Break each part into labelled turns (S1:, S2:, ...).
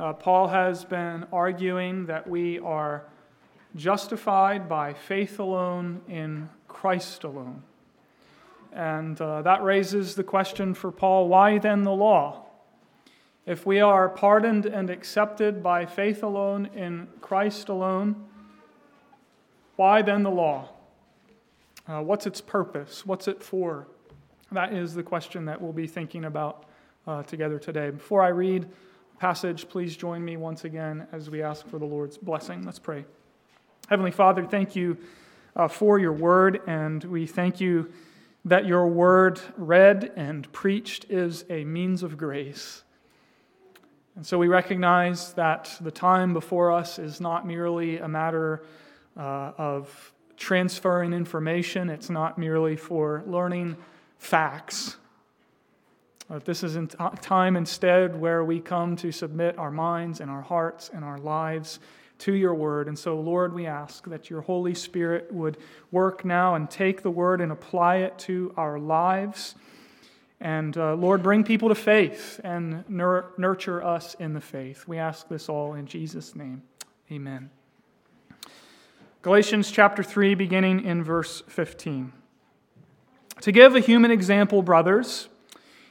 S1: Uh, Paul has been arguing that we are justified by faith alone in Christ alone. And uh, that raises the question for Paul why then the law? If we are pardoned and accepted by faith alone in Christ alone, why then the law? Uh, what's its purpose? What's it for? That is the question that we'll be thinking about uh, together today. Before I read passage, please join me once again as we ask for the Lord's blessing. Let's pray. Heavenly Father, thank you uh, for your word, and we thank you that your word read and preached is a means of grace. And so we recognize that the time before us is not merely a matter uh, of transferring information, it's not merely for learning facts. But this is a time instead where we come to submit our minds and our hearts and our lives to your word. And so, Lord, we ask that your Holy Spirit would work now and take the word and apply it to our lives. And uh, Lord, bring people to faith and nur- nurture us in the faith. We ask this all in Jesus' name. Amen. Galatians chapter 3, beginning in verse 15. To give a human example, brothers,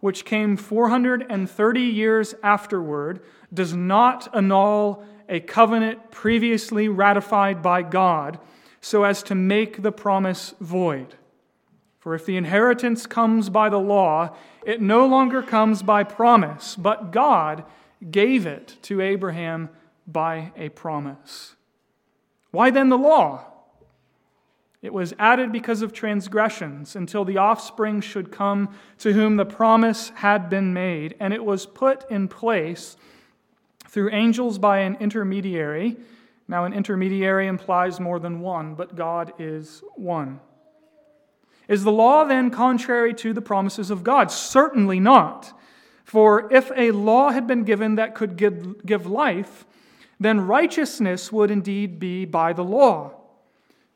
S1: which came 430 years afterward, does not annul a covenant previously ratified by God so as to make the promise void. For if the inheritance comes by the law, it no longer comes by promise, but God gave it to Abraham by a promise. Why then the law? It was added because of transgressions until the offspring should come to whom the promise had been made, and it was put in place through angels by an intermediary now, an intermediary implies more than one, but God is one. Is the law then contrary to the promises of God? Certainly not. For if a law had been given that could give, give life, then righteousness would indeed be by the law.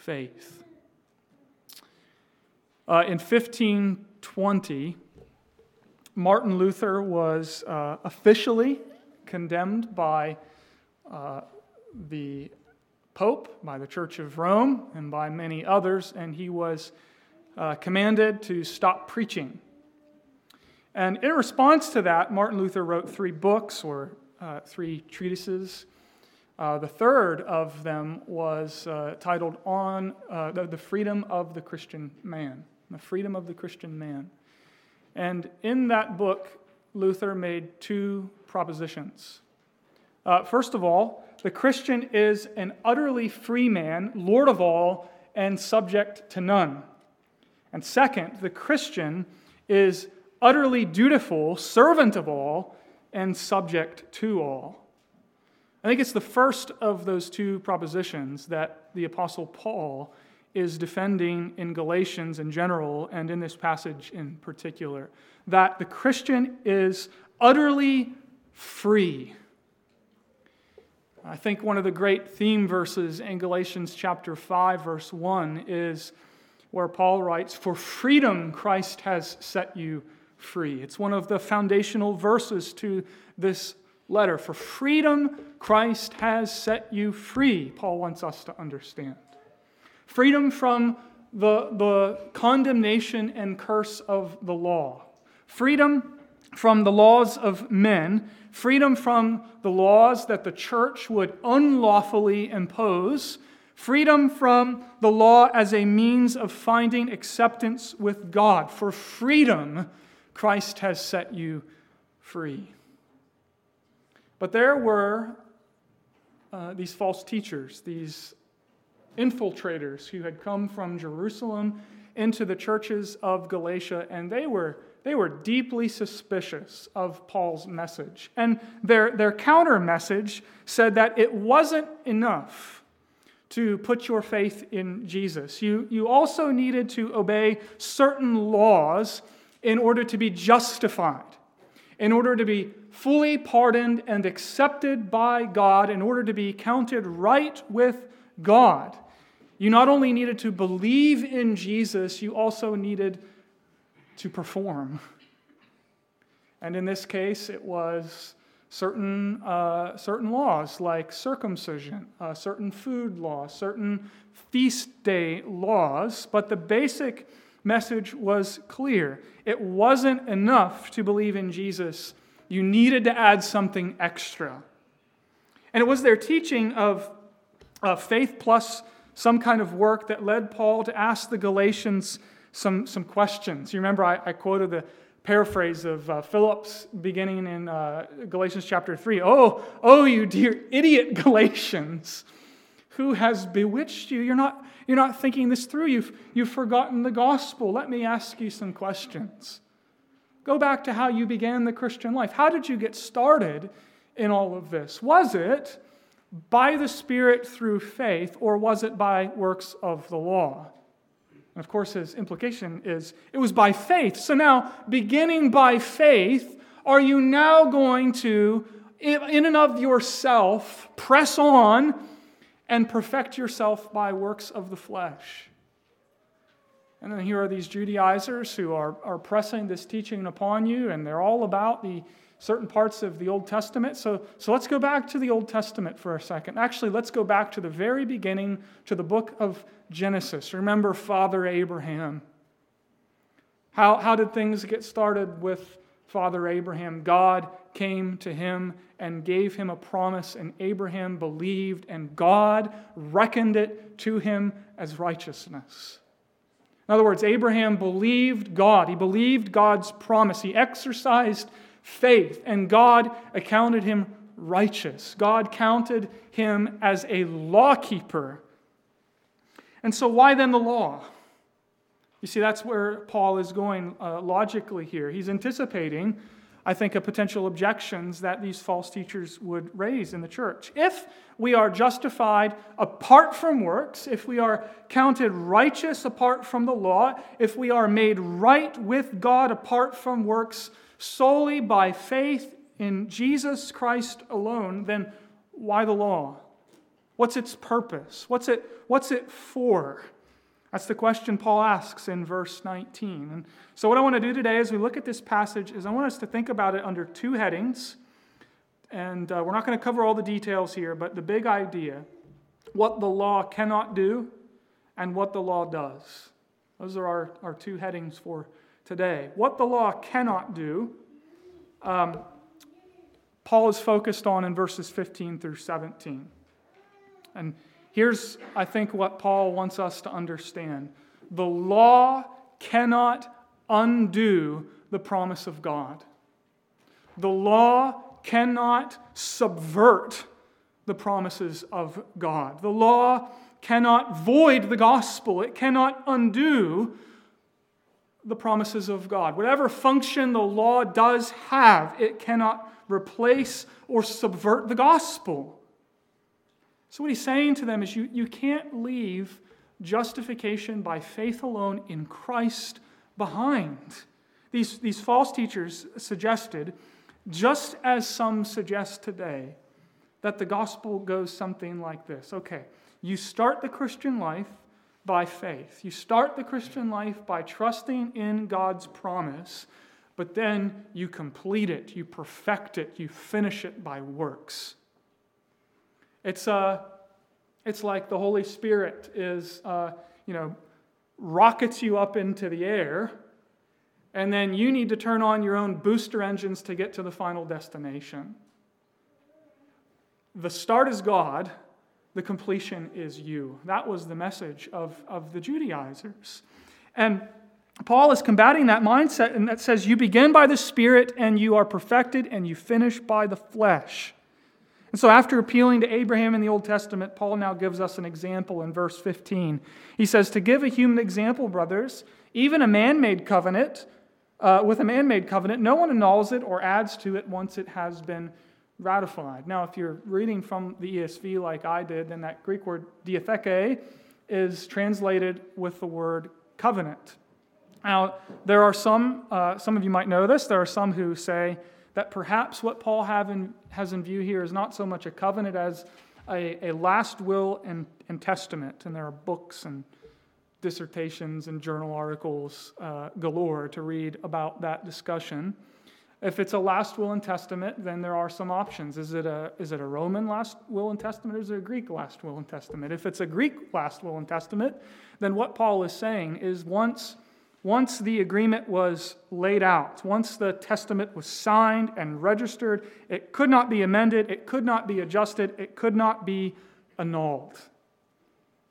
S1: faith. Uh, in 1520, Martin Luther was uh, officially condemned by uh, the Pope, by the Church of Rome, and by many others, and he was uh, commanded to stop preaching. And in response to that, Martin Luther wrote three books or uh, three treatises. Uh, the third of them was uh, titled On uh, the, the Freedom of the Christian Man. The Freedom of the Christian Man. And in that book, Luther made two propositions. Uh, first of all, the Christian is an utterly free man, Lord of all, and subject to none. And second, the Christian is utterly dutiful, servant of all, and subject to all. I think it's the first of those two propositions that the Apostle Paul is defending in Galatians in general and in this passage in particular. That the Christian is utterly free I think one of the great theme verses in Galatians chapter 5, verse 1 is where Paul writes, For freedom Christ has set you free. It's one of the foundational verses to this letter. For freedom Christ has set you free, Paul wants us to understand. Freedom from the, the condemnation and curse of the law. Freedom from the laws of men, freedom from the laws that the church would unlawfully impose, freedom from the law as a means of finding acceptance with God. For freedom, Christ has set you free. But there were uh, these false teachers, these infiltrators who had come from Jerusalem into the churches of Galatia, and they were, they were deeply suspicious of Paul's message. And their, their counter message said that it wasn't enough to put your faith in Jesus. You, you also needed to obey certain laws in order to be justified, in order to be fully pardoned and accepted by God, in order to be counted right with God. You not only needed to believe in Jesus, you also needed to perform. And in this case, it was certain, uh, certain laws like circumcision, uh, certain food laws, certain feast day laws. But the basic message was clear it wasn't enough to believe in Jesus, you needed to add something extra. And it was their teaching of uh, faith plus some kind of work that led Paul to ask the Galatians some, some questions. You remember I, I quoted the paraphrase of uh, Phillips' beginning in uh, Galatians chapter 3. Oh, oh, you dear idiot Galatians, who has bewitched you? You're not, you're not thinking this through. You've, you've forgotten the gospel. Let me ask you some questions. Go back to how you began the Christian life. How did you get started in all of this? Was it by the Spirit through faith, or was it by works of the law? And of course, his implication is it was by faith. So now, beginning by faith, are you now going to, in and of yourself, press on and perfect yourself by works of the flesh? And then here are these Judaizers who are, are pressing this teaching upon you, and they're all about the certain parts of the Old Testament. So, so let's go back to the Old Testament for a second. Actually, let's go back to the very beginning, to the book of Genesis. Remember Father Abraham. How, how did things get started with Father Abraham? God came to him and gave him a promise, and Abraham believed, and God reckoned it to him as righteousness. In other words, Abraham believed God. He believed God's promise. He exercised faith, and God accounted him righteous. God counted him as a lawkeeper. And so, why then the law? You see, that's where Paul is going uh, logically here. He's anticipating, I think, a potential objections that these false teachers would raise in the church. If we are justified apart from works, if we are counted righteous apart from the law, if we are made right with God apart from works, solely by faith in Jesus Christ alone, then why the law? What's its purpose? What's it, what's it for? That's the question Paul asks in verse 19. And so, what I want to do today as we look at this passage is I want us to think about it under two headings. And uh, we're not going to cover all the details here, but the big idea what the law cannot do and what the law does. Those are our, our two headings for today. What the law cannot do, um, Paul is focused on in verses 15 through 17. And here's, I think, what Paul wants us to understand the law cannot undo the promise of God. The law cannot subvert the promises of God. The law cannot void the gospel, it cannot undo the promises of God. Whatever function the law does have, it cannot replace or subvert the gospel. So, what he's saying to them is you, you can't leave justification by faith alone in Christ behind. These, these false teachers suggested, just as some suggest today, that the gospel goes something like this. Okay, you start the Christian life by faith. You start the Christian life by trusting in God's promise, but then you complete it, you perfect it, you finish it by works. It's, uh, it's like the Holy Spirit is, uh, you know, rockets you up into the air, and then you need to turn on your own booster engines to get to the final destination. The start is God, the completion is you. That was the message of, of the Judaizers. And Paul is combating that mindset, and that says you begin by the Spirit and you are perfected, and you finish by the flesh. And so, after appealing to Abraham in the Old Testament, Paul now gives us an example in verse 15. He says, To give a human example, brothers, even a man made covenant, uh, with a man made covenant, no one annuls it or adds to it once it has been ratified. Now, if you're reading from the ESV like I did, then that Greek word diatheke is translated with the word covenant. Now, there are some, uh, some of you might know this, there are some who say that perhaps what Paul in, has in view here is not so much a covenant as a, a last will and, and, testament. And there are books and dissertations and journal articles uh, galore to read about that discussion. If it's a last will and testament, then there are some options. Is it a, is it a Roman last will and testament or is it a Greek last will and testament? If it's a Greek last will and testament, then what Paul is saying is once once the agreement was laid out, once the testament was signed and registered, it could not be amended, it could not be adjusted, it could not be annulled.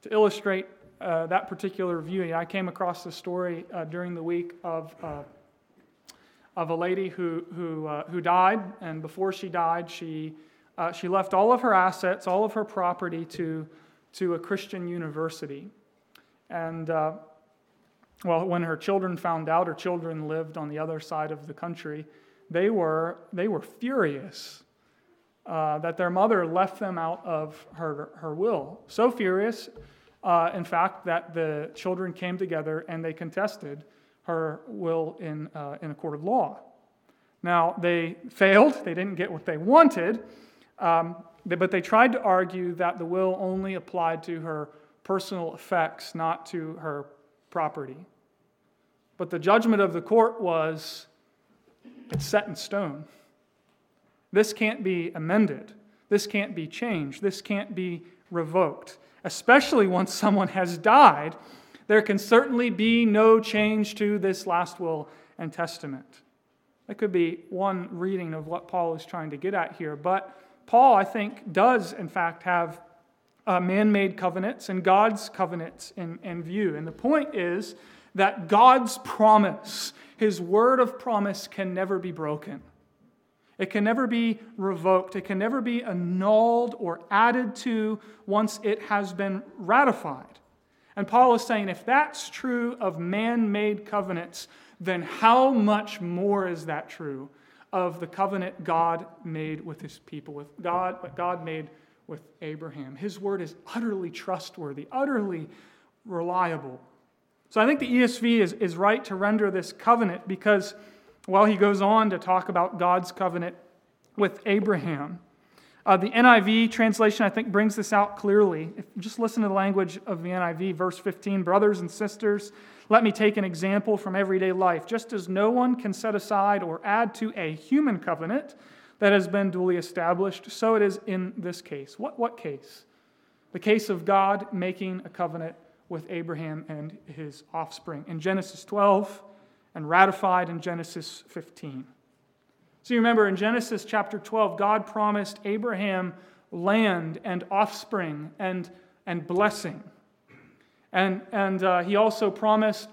S1: To illustrate uh, that particular view, I came across the story uh, during the week of, uh, of a lady who, who, uh, who died, and before she died, she, uh, she left all of her assets, all of her property to, to a Christian university. And uh, well, when her children found out, her children lived on the other side of the country, they were, they were furious uh, that their mother left them out of her, her will. So furious, uh, in fact, that the children came together and they contested her will in, uh, in a court of law. Now, they failed, they didn't get what they wanted, um, but they tried to argue that the will only applied to her personal effects, not to her property. But the judgment of the court was it's set in stone. This can't be amended. This can't be changed. This can't be revoked. Especially once someone has died, there can certainly be no change to this last will and testament. That could be one reading of what Paul is trying to get at here. But Paul, I think, does in fact have uh, man made covenants and God's covenants in, in view. And the point is that God's promise, his word of promise, can never be broken. It can never be revoked. It can never be annulled or added to once it has been ratified. And Paul is saying if that's true of man made covenants, then how much more is that true of the covenant God made with his people, with God, what God made with Abraham. His word is utterly trustworthy, utterly reliable. So I think the ESV is, is right to render this covenant because, while well, he goes on to talk about God's covenant with Abraham. Uh, the NIV translation, I think, brings this out clearly. If just listen to the language of the NIV, verse 15 Brothers and sisters, let me take an example from everyday life. Just as no one can set aside or add to a human covenant, that has been duly established. So it is in this case. What, what case? The case of God making a covenant with Abraham and his offspring in Genesis 12 and ratified in Genesis 15. So you remember in Genesis chapter 12, God promised Abraham land and offspring and, and blessing. And, and uh, he also promised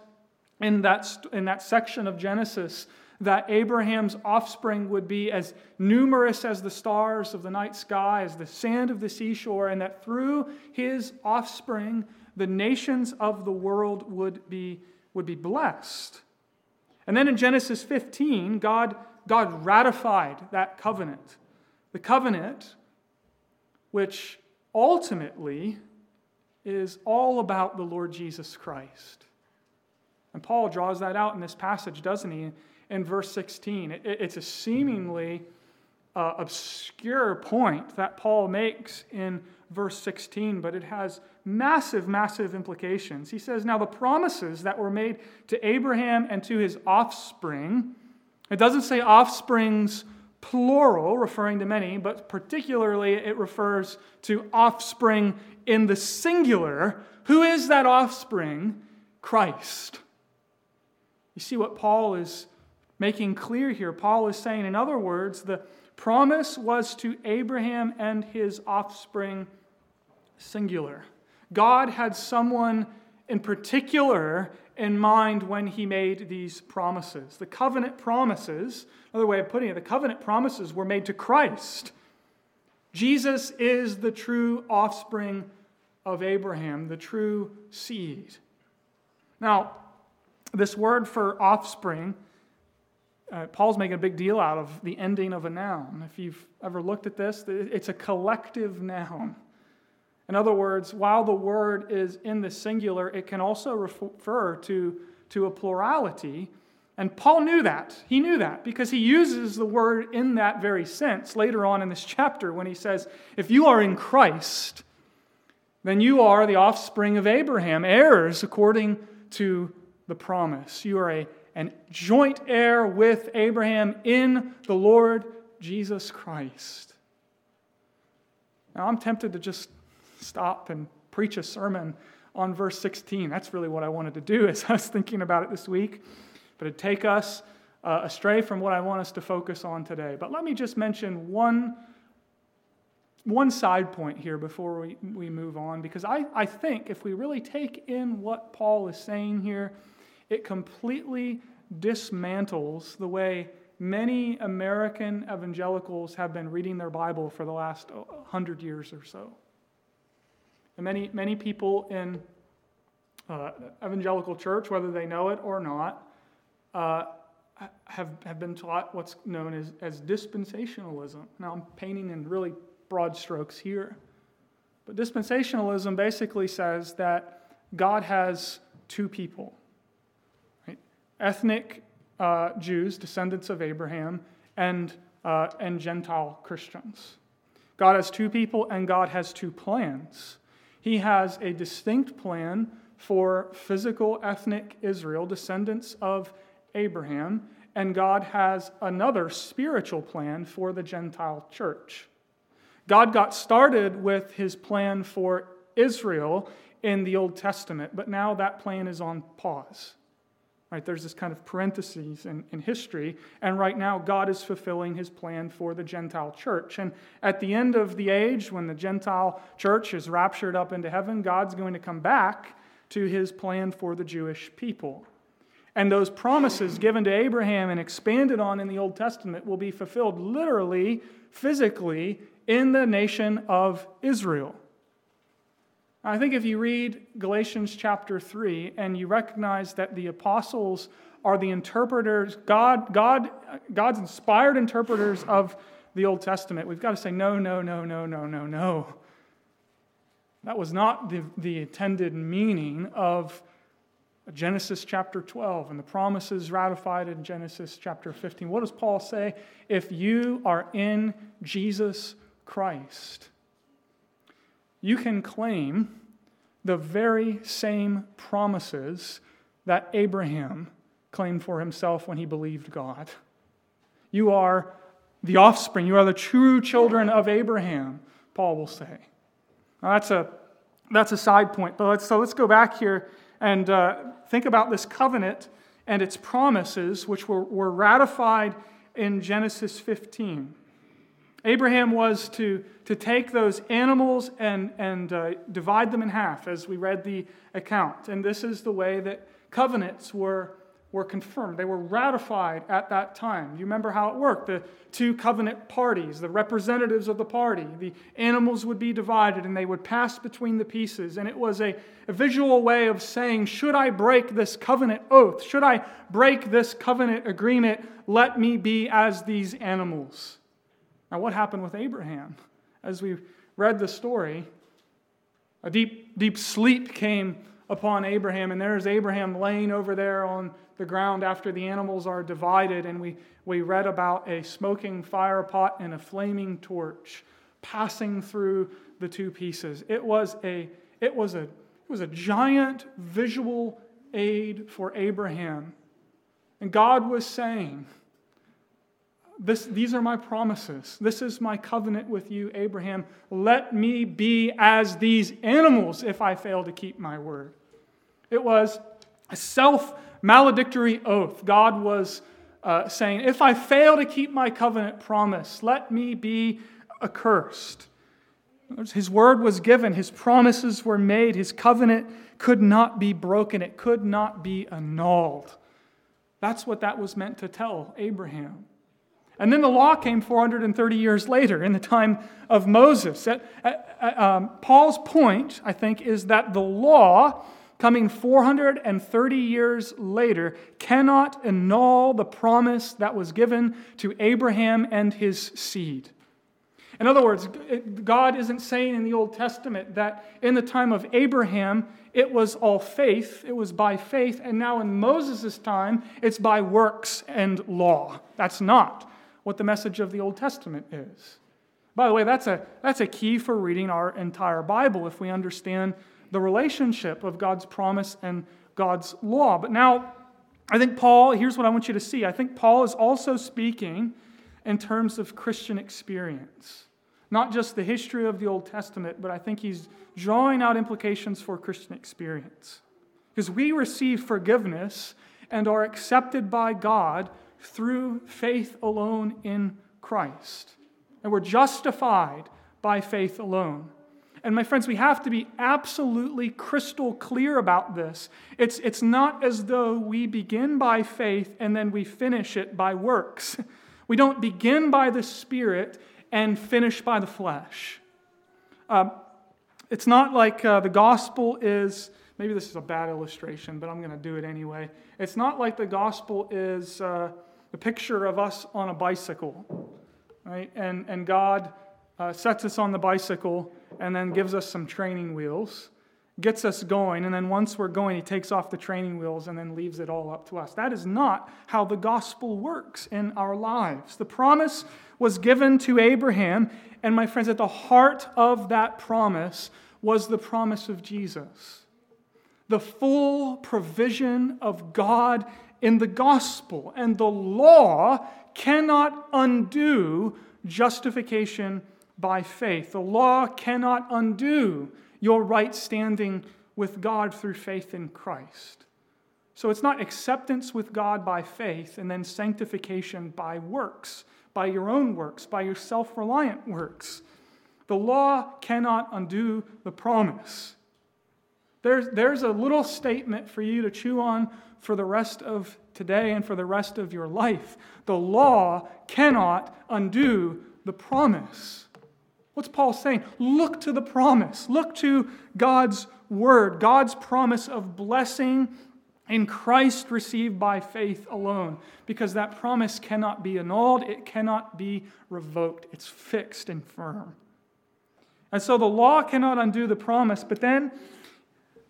S1: in that, in that section of Genesis that Abraham's offspring would be as numerous as the stars of the night sky, as the sand of the seashore, and that through his offspring, the nations of the world would be, would be blessed. And then in Genesis 15, God, God ratified that covenant. The covenant, which ultimately is all about the Lord Jesus Christ. And Paul draws that out in this passage, doesn't he? in verse 16. It's a seemingly uh, obscure point that Paul makes in verse 16, but it has massive, massive implications. He says, Now the promises that were made to Abraham and to his offspring, it doesn't say offsprings plural, referring to many, but particularly it refers to offspring in the singular. Who is that offspring? Christ. You see what Paul is making clear here? Paul is saying, in other words, the promise was to Abraham and his offspring singular. God had someone in particular in mind when he made these promises. The covenant promises, another way of putting it, the covenant promises were made to Christ. Jesus is the true offspring of Abraham, the true seed. Now, this word for offspring, uh, Paul's making a big deal out of the ending of a noun. If you've ever looked at this, it's a collective noun. In other words, while the word is in the singular, it can also refer to, to a plurality. And Paul knew that. He knew that because he uses the word in that very sense later on in this chapter when he says, If you are in Christ, then you are the offspring of Abraham, heirs according to the promise. You are a, an joint heir with Abraham in the Lord Jesus Christ. Now, I'm tempted to just stop and preach a sermon on verse 16. That's really what I wanted to do as I was thinking about it this week. But it'd take us uh, astray from what I want us to focus on today. But let me just mention one, one side point here before we, we move on, because I, I think if we really take in what Paul is saying here, it completely dismantles the way many American evangelicals have been reading their Bible for the last hundred years or so. And many, many people in uh, evangelical church, whether they know it or not, uh, have, have been taught what's known as, as dispensationalism. Now, I'm painting in really broad strokes here. But dispensationalism basically says that God has two people? Ethnic uh, Jews, descendants of Abraham, and, uh, and Gentile Christians. God has two people, and God has two plans. He has a distinct plan for physical ethnic Israel, descendants of Abraham, and God has another spiritual plan for the Gentile church. God got started with his plan for Israel in the Old Testament, but now that plan is on pause. Right, there's this kind of parentheses in, in history, and right now God is fulfilling his plan for the Gentile church. And at the end of the age, when the Gentile church is raptured up into heaven, God's going to come back to his plan for the Jewish people. And those promises given to Abraham and expanded on in the Old Testament will be fulfilled literally, physically, in the nation of Israel. I think if you read Galatians chapter 3 and you recognize that the apostles are the interpreters, God, God, God's inspired interpreters of the Old Testament, we've got to say, no, no, no, no, no, no, no. That was not the, the intended meaning of Genesis chapter 12 and the promises ratified in Genesis chapter 15. What does Paul say? If you are in Jesus Christ, you can claim the very same promises that Abraham claimed for himself when he believed God. You are the offspring, you are the true children of Abraham, Paul will say. Now, that's a, that's a side point, but let's, so let's go back here and uh, think about this covenant and its promises, which were, were ratified in Genesis 15. Abraham was to, to take those animals and, and uh, divide them in half, as we read the account. And this is the way that covenants were, were confirmed. They were ratified at that time. You remember how it worked? The two covenant parties, the representatives of the party, the animals would be divided and they would pass between the pieces. And it was a, a visual way of saying, Should I break this covenant oath? Should I break this covenant agreement? Let me be as these animals. Now, what happened with Abraham? As we read the story, a deep, deep sleep came upon Abraham, and there's Abraham laying over there on the ground after the animals are divided, and we, we read about a smoking fire pot and a flaming torch passing through the two pieces. It was a, it was a, it was a giant visual aid for Abraham. And God was saying, this, these are my promises. This is my covenant with you, Abraham. Let me be as these animals if I fail to keep my word. It was a self maledictory oath. God was uh, saying, If I fail to keep my covenant promise, let me be accursed. His word was given, his promises were made, his covenant could not be broken, it could not be annulled. That's what that was meant to tell Abraham. And then the law came 430 years later in the time of Moses. Um, Paul's point, I think, is that the law, coming 430 years later, cannot annul the promise that was given to Abraham and his seed. In other words, God isn't saying in the Old Testament that in the time of Abraham it was all faith, it was by faith, and now in Moses' time it's by works and law. That's not what the message of the Old Testament is. By the way, that's a, that's a key for reading our entire Bible if we understand the relationship of God's promise and God's law. But now, I think Paul, here's what I want you to see. I think Paul is also speaking in terms of Christian experience. Not just the history of the Old Testament, but I think he's drawing out implications for Christian experience. Because we receive forgiveness and are accepted by God through faith alone in Christ. And we're justified by faith alone. And my friends, we have to be absolutely crystal clear about this. It's, it's not as though we begin by faith and then we finish it by works. We don't begin by the Spirit and finish by the flesh. Uh, it's not like uh, the gospel is, maybe this is a bad illustration, but I'm going to do it anyway. It's not like the gospel is uh, the picture of us on a bicycle, right? And, and God uh, sets us on the bicycle and then gives us some training wheels gets us going, and then once we're going, he takes off the training wheels and then leaves it all up to us. That is not how the gospel works in our lives. The promise was given to Abraham, and my friends, at the heart of that promise was the promise of Jesus. The full provision of God in the gospel. And the law cannot undo justification by faith. The law cannot undo your right standing with God through faith in Christ. So it's not acceptance with God by faith and then sanctification by works, by your own works, by your self reliant works. The law cannot undo the promise. There's, there's a little statement for you to chew on for the rest of today and for the rest of your life. The law cannot undo the promise. What's Paul saying? Look to the promise. Look to God's word, God's promise of blessing in Christ received by faith alone, because that promise cannot be annulled, it cannot be revoked. It's fixed and firm. And so the law cannot undo the promise, but then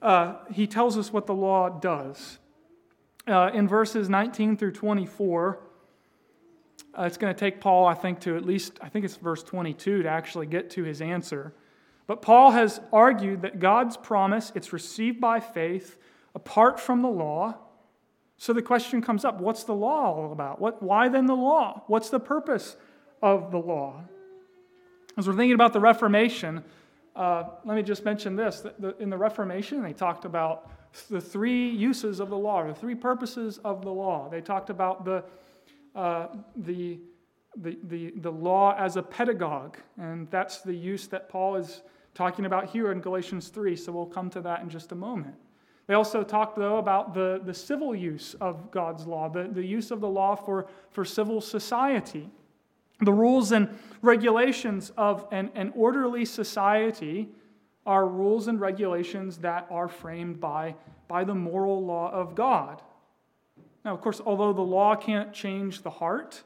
S1: uh, he tells us what the law does. Uh, in verses 19 through 24, uh, it's going to take Paul, I think, to at least, I think it's verse 22 to actually get to his answer. But Paul has argued that God's promise, it's received by faith apart from the law. So the question comes up what's the law all about? What, why then the law? What's the purpose of the law? As we're thinking about the Reformation, uh, let me just mention this. In the Reformation, they talked about the three uses of the law, the three purposes of the law. They talked about the uh, the, the, the, the law as a pedagogue, and that's the use that Paul is talking about here in Galatians 3, so we'll come to that in just a moment. They also talked, though, about the, the civil use of God's law, the, the use of the law for, for civil society. The rules and regulations of an, an orderly society are rules and regulations that are framed by, by the moral law of God. Now, of course, although the law can't change the heart,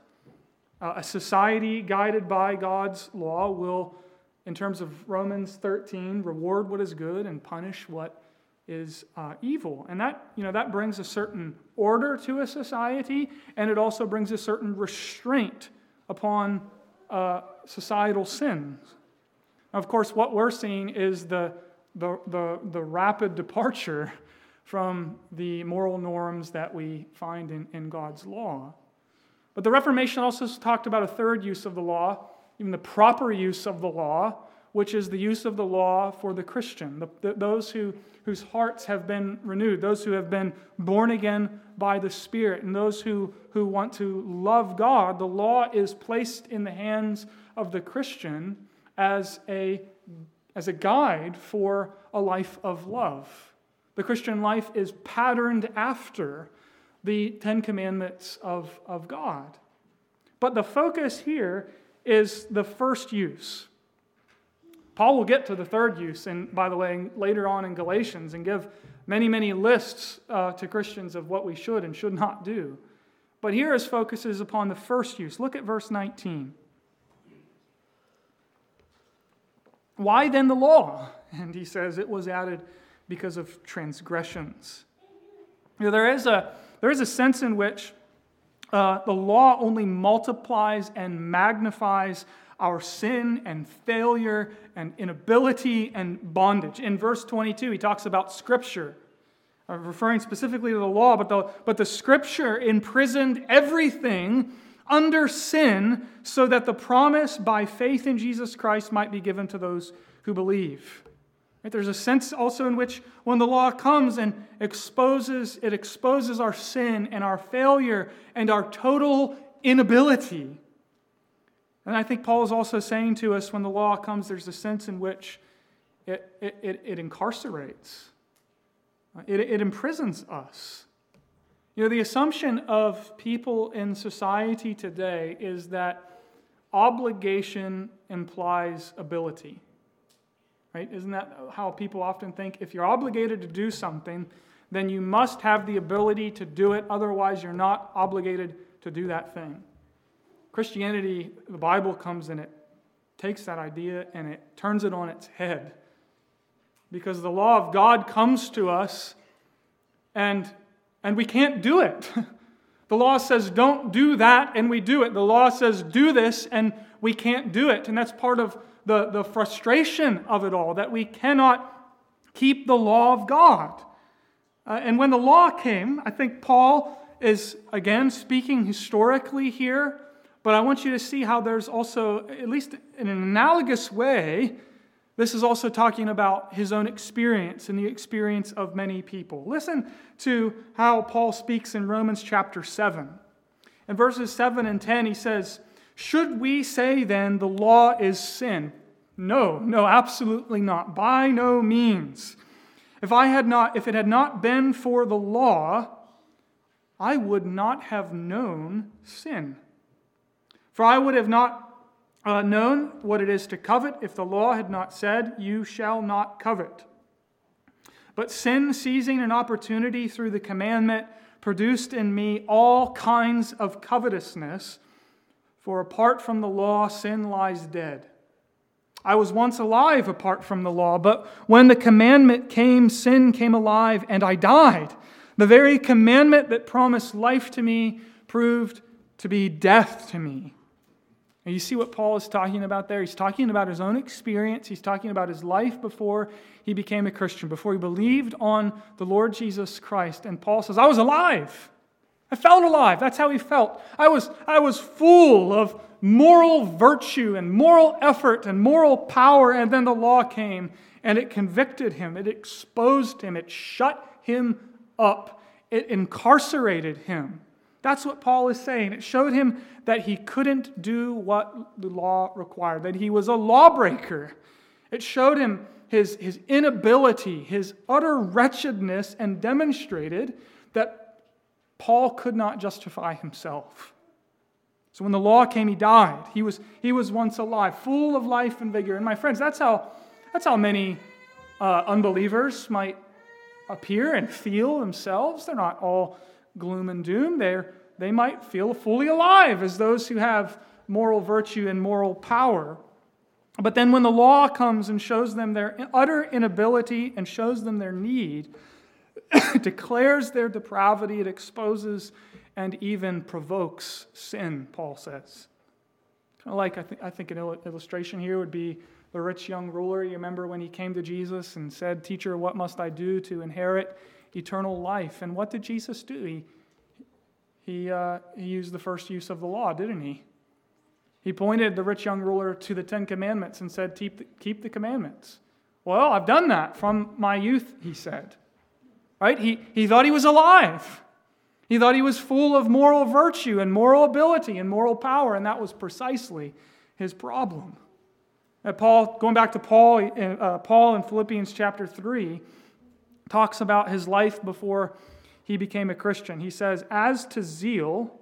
S1: uh, a society guided by God's law will, in terms of Romans 13, reward what is good and punish what is uh, evil. And that, you know, that brings a certain order to a society, and it also brings a certain restraint upon uh, societal sins. Now, of course, what we're seeing is the, the, the, the rapid departure from the moral norms that we find in, in God's law. But the Reformation also talked about a third use of the law, even the proper use of the law, which is the use of the law for the Christian, the, the, those who, whose hearts have been renewed, those who have been born again by the Spirit, and those who, who want to love God. The law is placed in the hands of the Christian as a, as a guide for a life of love. The Christian life is patterned after the Ten Commandments of, of God. But the focus here is the first use. Paul will get to the third use, and by the way, later on in Galatians, and give many, many lists uh, to Christians of what we should and should not do. But here his focus is upon the first use. Look at verse 19. Why then the law? And he says it was added because of transgressions. You know, there, is a, there is a sense in which uh, the law only multiplies and magnifies our sin and failure and inability and bondage. In verse 22, he talks about Scripture, uh, referring specifically to the law, but the, but the Scripture imprisoned everything under sin so that the promise by faith in Jesus Christ might be given to those who believe. Right? There's a sense also in which when the law comes and exposes, it exposes our sin and our failure and our total inability. And I think Paul is also saying to us when the law comes, there's a sense in which it, it, it, it incarcerates, it, it imprisons us. You know, the assumption of people in society today is that obligation implies ability. Right? Isn't that how people often think? If you're obligated to do something, then you must have the ability to do it, otherwise, you're not obligated to do that thing. Christianity, the Bible comes and it takes that idea and it turns it on its head. Because the law of God comes to us and, and we can't do it. The law says, don't do that, and we do it. The law says, do this, and we can't do it. And that's part of the, the frustration of it all, that we cannot keep the law of God. Uh, and when the law came, I think Paul is, again, speaking historically here, but I want you to see how there's also, at least in an analogous way, this is also talking about his own experience and the experience of many people. Listen to how Paul speaks in Romans chapter 7. In verses 7 and 10, he says, should we say then the law is sin? No, no, absolutely not. By no means. If I had not, if it had not been for the law, I would not have known sin. For I would have not uh, known what it is to covet if the law had not said, You shall not covet. But sin, seizing an opportunity through the commandment, produced in me all kinds of covetousness. For apart from the law, sin lies dead. I was once alive apart from the law, but when the commandment came, sin came alive, and I died. The very commandment that promised life to me proved to be death to me. And you see what Paul is talking about there? He's talking about his own experience. He's talking about his life before he became a Christian, before he believed on the Lord Jesus Christ. And Paul says, I was alive. I felt alive. That's how he felt. I was, I was full of moral virtue and moral effort and moral power. And then the law came and it convicted him, it exposed him, it shut him up, it incarcerated him. That's what Paul is saying. It showed him that he couldn't do what the law required, that he was a lawbreaker. It showed him his, his inability, his utter wretchedness, and demonstrated that Paul could not justify himself. So when the law came, he died. He was, he was once alive, full of life and vigor. And my friends, that's how, that's how many uh, unbelievers might appear and feel themselves. They're not all gloom and doom. They're, they might feel fully alive as those who have moral virtue and moral power. But then when the law comes and shows them their utter inability and shows them their need, declares their depravity, it exposes and even provokes sin, Paul says. Kind of like I, th- I think an illustration here would be the rich young ruler. You remember when he came to Jesus and said, Teacher, what must I do to inherit eternal life? And what did Jesus do? He, he, uh, he used the first use of the law, didn't he? He pointed the rich young ruler to the Ten Commandments and said, Keep the, keep the commandments. Well, I've done that from my youth, he said. Right? He, he thought he was alive. He thought he was full of moral virtue and moral ability and moral power, and that was precisely his problem. Paul, going back to Paul, uh, Paul in Philippians chapter 3, talks about his life before he became a Christian. He says, As to zeal,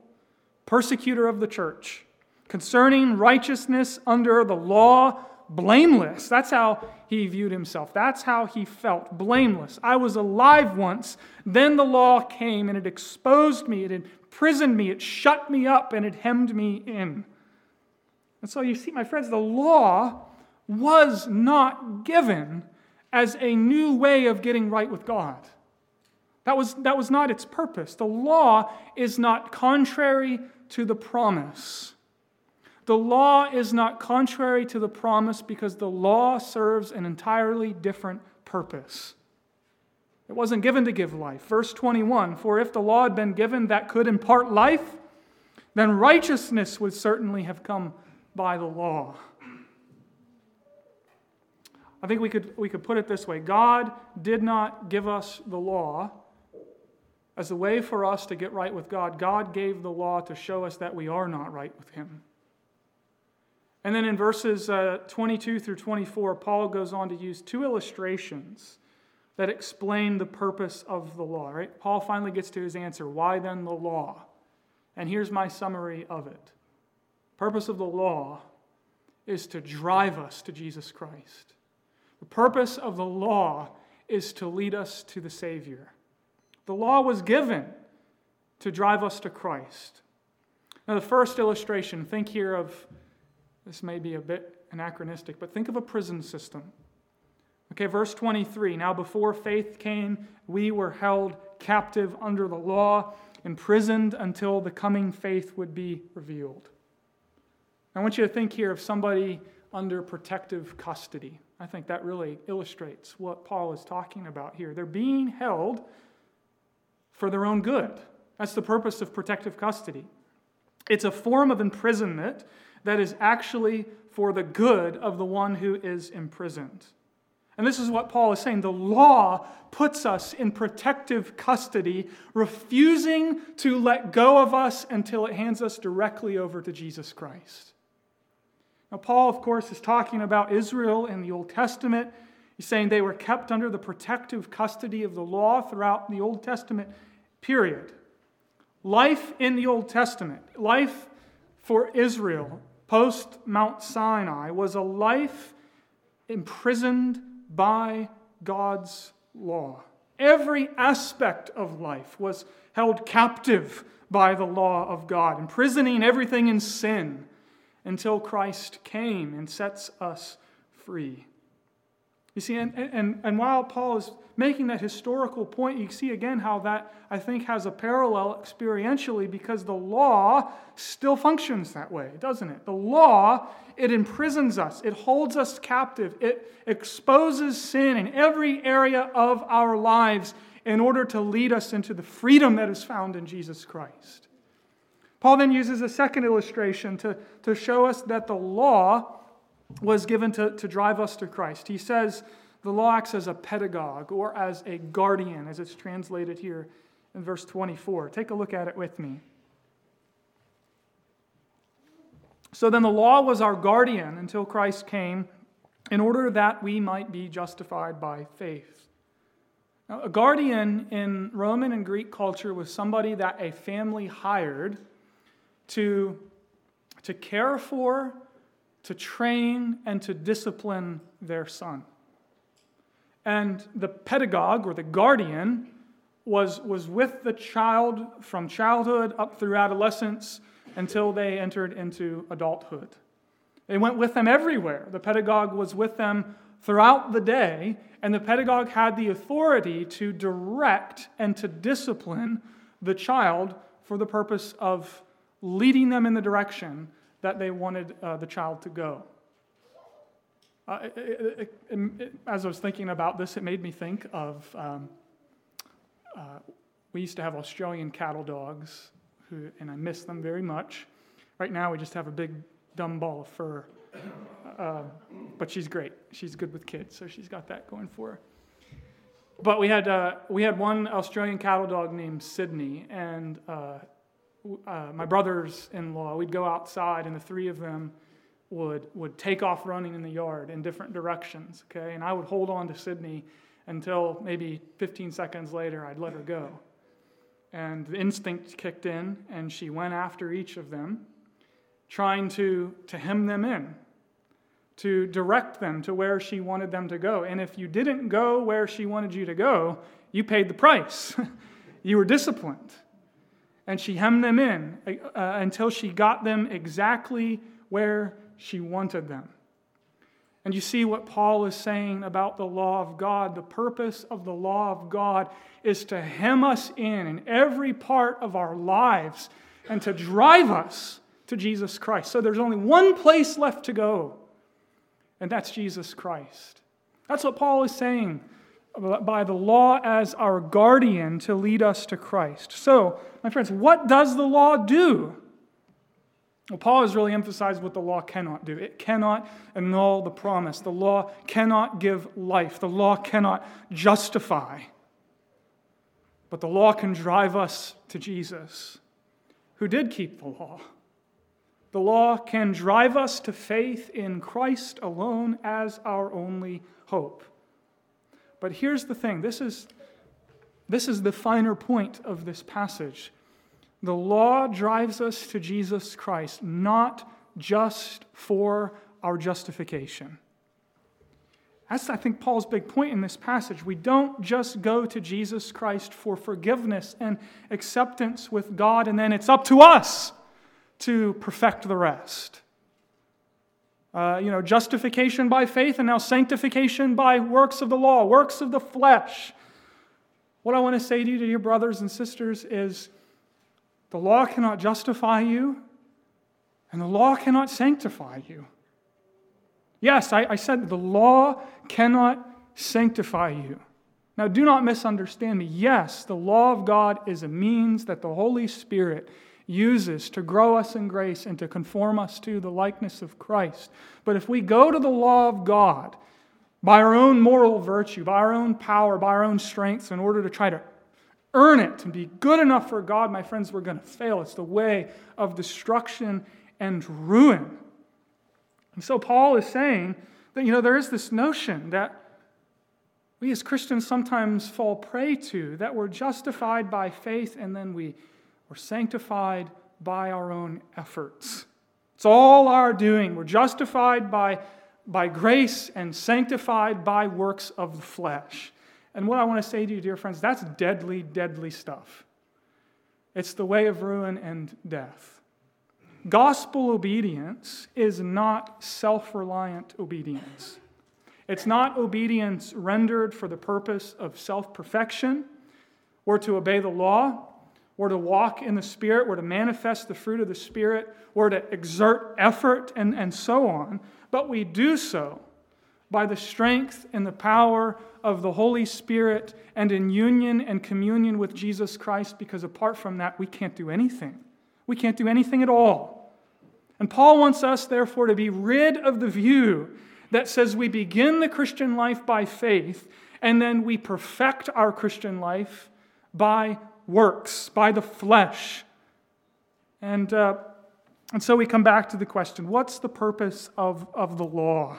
S1: persecutor of the church, concerning righteousness under the law, blameless. That's how he viewed himself. That's how he felt blameless. I was alive once. Then the law came and it exposed me, it imprisoned me, it shut me up, and it hemmed me in. And so you see, my friends, the law was not given as a new way of getting right with God. That was, that was not its purpose. The law is not contrary to the promise. The law is not contrary to the promise because the law serves an entirely different purpose. It wasn't given to give life. Verse 21 For if the law had been given that could impart life, then righteousness would certainly have come by the law. I think we could, we could put it this way God did not give us the law as a way for us to get right with God. God gave the law to show us that we are not right with Him. And then in verses uh, 22 through 24, Paul goes on to use two illustrations that explain the purpose of the law, right? Paul finally gets to his answer why then the law? And here's my summary of it. Purpose of the law is to drive us to Jesus Christ. The purpose of the law is to lead us to the Savior. The law was given to drive us to Christ. Now, the first illustration, think here of this may be a bit anachronistic, but think of a prison system. Okay, verse 23 Now, before faith came, we were held captive under the law, imprisoned until the coming faith would be revealed. I want you to think here of somebody under protective custody. I think that really illustrates what Paul is talking about here. They're being held for their own good. That's the purpose of protective custody. It's a form of imprisonment that is actually for the good of the one who is imprisoned. And this is what Paul is saying. The law puts us in protective custody, refusing to let go of us until it hands us directly over to Jesus Christ. Now, Paul, of course, is talking about Israel in the Old Testament. He's saying they were kept under the protective custody of the law throughout the Old Testament period. Life in the Old Testament, life for Israel post Mount Sinai was a life imprisoned by God's law. Every aspect of life was held captive by the law of God, imprisoning everything in sin until Christ came and sets us free. You see, and, and, and while Paul is making that historical point, you see again how that, I think, has a parallel experientially because the law still functions that way, doesn't it? The law, it imprisons us, it holds us captive, it exposes sin in every area of our lives in order to lead us into the freedom that is found in Jesus Christ. Paul then uses a second illustration to, to show us that the law was given to, to drive us to Christ. He says the law acts as a pedagogue or as a guardian, as it's translated here in verse 24. Take a look at it with me. So then the law was our guardian until Christ came in order that we might be justified by faith. Now, a guardian in Roman and Greek culture was somebody that a family hired to, to care for to train and to discipline their son. And the pedagogue or the guardian was, was with the child from childhood up through adolescence until they entered into adulthood. They went with them everywhere. The pedagogue was with them throughout the day, and the pedagogue had the authority to direct and to discipline the child for the purpose of leading them in the direction that they wanted uh, the child to go. Uh, it, it, it, as I was thinking about this, it made me think of um, uh, we used to have Australian cattle dogs, who, and I miss them very much. Right now, we just have a big dumb ball of fur. Uh, but she's great. She's good with kids, so she's got that going for her. But we had, uh, we had one Australian cattle dog named Sydney, and uh, my brothers in law, we'd go outside, and the three of them would, would take off running in the yard in different directions, okay? And I would hold on to Sydney until maybe 15 seconds later, I'd let her go. And the instinct kicked in, and she went after each of them, trying to, to hem them in, to direct them to where she wanted them to go. And if you didn't go where she wanted you to go, you paid the price. you were disciplined. And she hemmed them in uh, until she got them exactly where she wanted them. And you see what Paul is saying about the law of God. The purpose of the law of God is to hem us in in every part of our lives and to drive us to Jesus Christ. So there's only one place left to go and that's Jesus Christ. That's what Paul is saying by the law as our guardian to lead us to Christ. So, my friends, what does the law do? Well, Paul has really emphasized what the law cannot do. It cannot annul the promise. The law cannot give life. The law cannot justify. But the law can drive us to Jesus, who did keep the law. The law can drive us to faith in Christ alone as our only hope. But here's the thing this is, this is the finer point of this passage. The law drives us to Jesus Christ, not just for our justification. That's, I think, Paul's big point in this passage. We don't just go to Jesus Christ for forgiveness and acceptance with God, and then it's up to us to perfect the rest. Uh, you know, justification by faith and now sanctification by works of the law, works of the flesh. What I want to say to you, to your brothers and sisters, is the law cannot justify you, and the law cannot sanctify you. Yes, I, I said the law cannot sanctify you. Now, do not misunderstand me. Yes, the law of God is a means that the Holy Spirit uses to grow us in grace and to conform us to the likeness of Christ. But if we go to the law of God by our own moral virtue, by our own power, by our own strength, in order to try to earn it and be good enough for God, my friends, we're going to fail. It's the way of destruction and ruin. And so Paul is saying that, you know, there is this notion that we as Christians sometimes fall prey to, that we're justified by faith and then we we're sanctified by our own efforts. It's all our doing. We're justified by, by grace and sanctified by works of the flesh. And what I want to say to you, dear friends, that's deadly, deadly stuff. It's the way of ruin and death. Gospel obedience is not self reliant obedience. It's not obedience rendered for the purpose of self perfection or to obey the law or to walk in the Spirit, or to manifest the fruit of the Spirit, or to exert effort, and, and so on. But we do so by the strength and the power of the Holy Spirit and in union and communion with Jesus Christ, because apart from that, we can't do anything. We can't do anything at all. And Paul wants us, therefore, to be rid of the view that says we begin the Christian life by faith and then we perfect our Christian life by works, by the flesh. And, uh, and so we come back to the question what's the purpose of, of the law?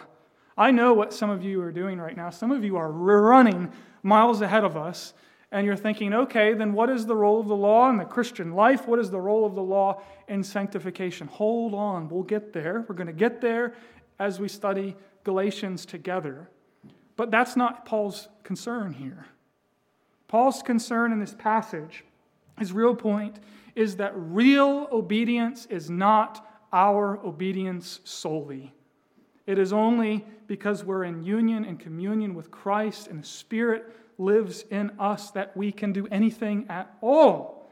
S1: I know what some of you are doing right now. Some of you are running miles ahead of us, and you're thinking, okay, then what is the role of the law in the Christian life? What is the role of the law in sanctification? Hold on, we'll get there. We're going to get there as we study Galatians together. But that's not Paul's concern here. Paul's concern in this passage, his real point, is that real obedience is not our obedience solely. It is only because we're in union and communion with Christ and the Spirit lives in us that we can do anything at all.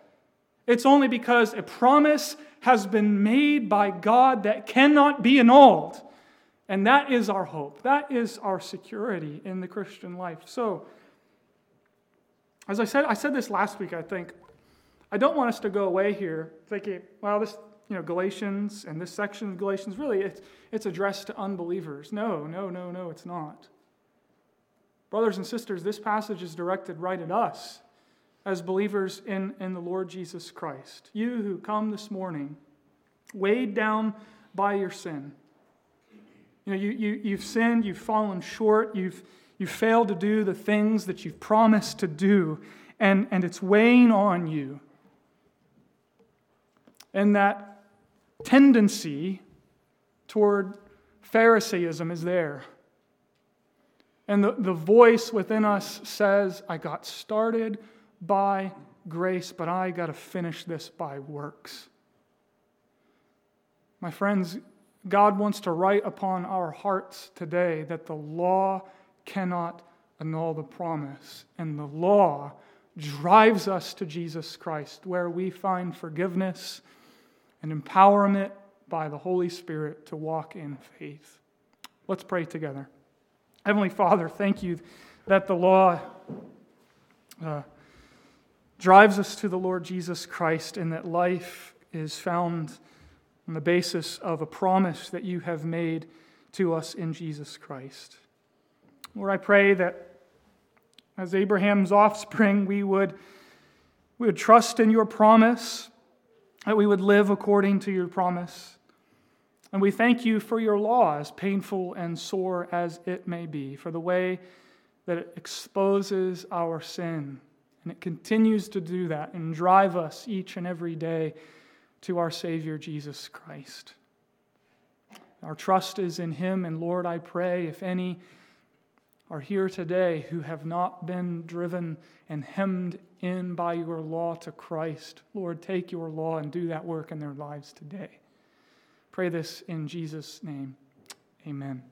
S1: It's only because a promise has been made by God that cannot be annulled. And that is our hope. That is our security in the Christian life. So, as I said, I said this last week, I think. I don't want us to go away here thinking, well, this, you know, Galatians and this section of Galatians, really, it's, it's addressed to unbelievers. No, no, no, no, it's not. Brothers and sisters, this passage is directed right at us as believers in, in the Lord Jesus Christ. You who come this morning, weighed down by your sin. You know, you, you, you've sinned, you've fallen short, you've, you've failed to do the things that you've promised to do, and, and it's weighing on you. And that tendency toward Pharisaism is there. And the, the voice within us says, I got started by grace, but I got to finish this by works. My friends, God wants to write upon our hearts today that the law cannot annul the promise, and the law drives us to Jesus Christ, where we find forgiveness and empowerment by the Holy Spirit to walk in faith. Let's pray together. Heavenly Father, thank you that the law uh, drives us to the Lord Jesus Christ and that life is found on the basis of a promise that you have made to us in Jesus Christ. Lord, I pray that as Abraham's offspring, we would, we would trust in your promise, that we would live according to your promise. And we thank you for your law, as painful and sore as it may be, for the way that it exposes our sin. And it continues to do that and drive us each and every day to our Savior Jesus Christ. Our trust is in Him, and Lord, I pray if any are here today who have not been driven and hemmed in by your law to Christ, Lord, take your law and do that work in their lives today. Pray this in Jesus' name. Amen.